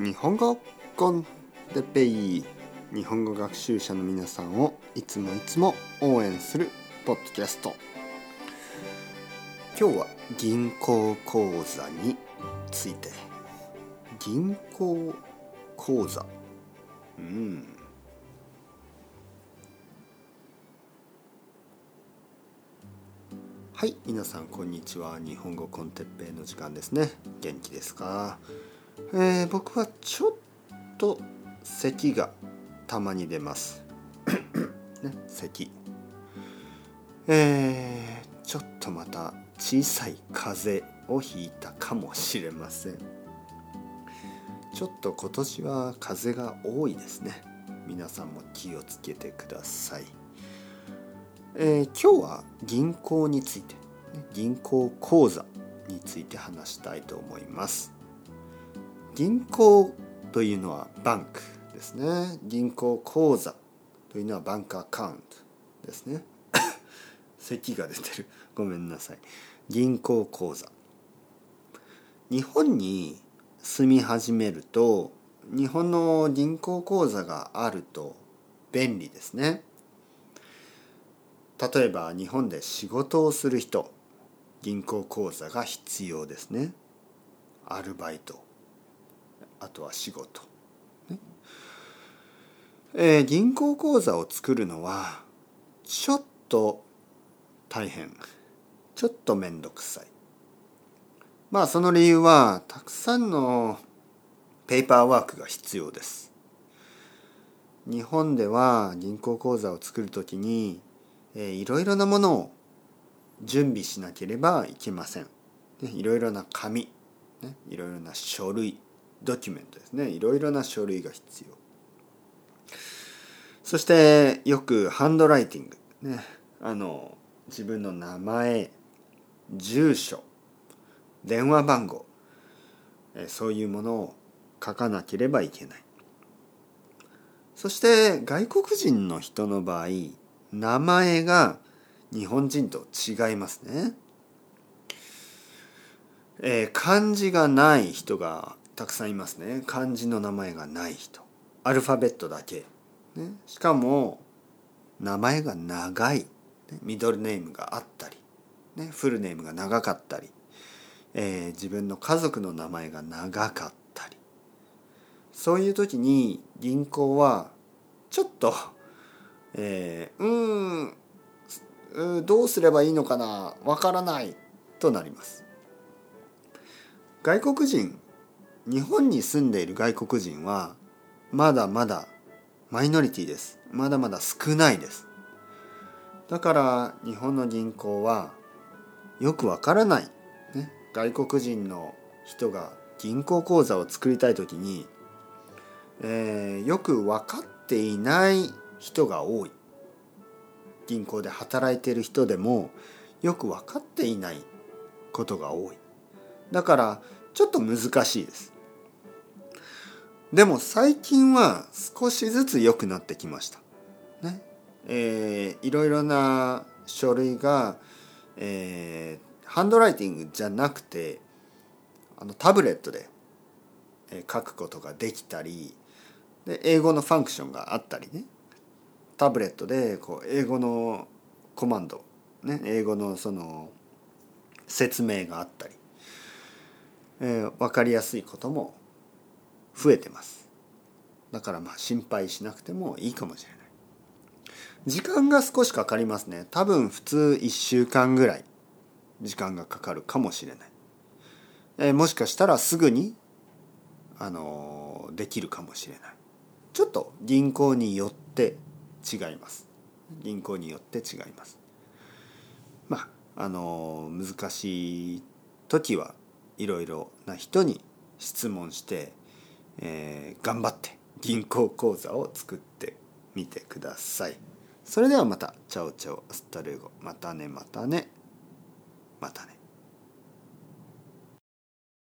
日本語コンテペイ日本語学習者の皆さんをいつもいつも応援するポッドキャスト。今日は銀行口座について。銀行口座。うん。はい皆さんこんにちは。日本語コンテッペイの時間ですね。元気ですか？えー、僕はちょっと咳がたまに出ます。ね咳。えー、ちょっとまた小さい風邪をひいたかもしれません。ちょっと今年は風が多いですね。皆さんも気をつけてください。えー、今日は銀行について銀行口座について話したいと思います銀行というのはバンクですね。銀行口座というのはバンクアカウントですね。咳が出てる。ごめんなさい。銀行口座。日本に住み始めると日本の銀行口座があると便利ですね。例えば日本で仕事をする人銀行口座が必要ですね。アルバイト。あとは仕事、ね。えー、銀行口座を作るのはちょっと大変。ちょっと面倒くさい。まあその理由はたくさんのペーパーワークが必要です。日本では銀行口座を作るときにえー、いろいろなものを準備しなければいけません。いろいろな紙、ね、いろいろな書類、ドキュメントですね。いろいろな書類が必要。そしてよくハンドライティング、ね、あの自分の名前、住所、電話番号、え、そういうものを書かなければいけない。そして外国人の人の場合名前が日本人と違いますね。えー、漢字がない人がたくさんいますね。漢字の名前がない人。アルファベットだけ。ね、しかも名前が長い。ミドルネームがあったり、ね、フルネームが長かったり、えー、自分の家族の名前が長かったり。そういう時に銀行はちょっとえー、うんどうすればいいのかな？わからない。となります。外国人日本に住んでいる外国人はまだまだマイノリティです。まだまだ少ないです。だから日本の銀行はよくわからない、ね、外国人の人が銀行口座を作りたい時に、えー、よく分かっていない人が多い。銀行で働いている人でもよく分かっていないことが多い。だからちょっと難しいです。でも最近は少しずつ良くなってきました。ね。えー、いろいろな書類が、えー、ハンドライティングじゃなくてあのタブレットで書くことができたりで英語のファンクションがあったりね。タブレットでこう英語のコマンド、ね、英語のその説明があったり、えー、分かりやすいことも増えてます。だからまあ心配しなくてもいいかもしれない。時間が少しかかりますね。多分普通1週間ぐらい時間がかかるかもしれない、えー、もしかしたらすぐにあのー、できるかもしれない。ちょっと銀行によって違います。銀行によって違います。まああの難しい時はいろいろな人に質問して、えー、頑張って銀行口座を作ってみてください。それではまた。チャオチャオスタレゴ。またねまたね。またね。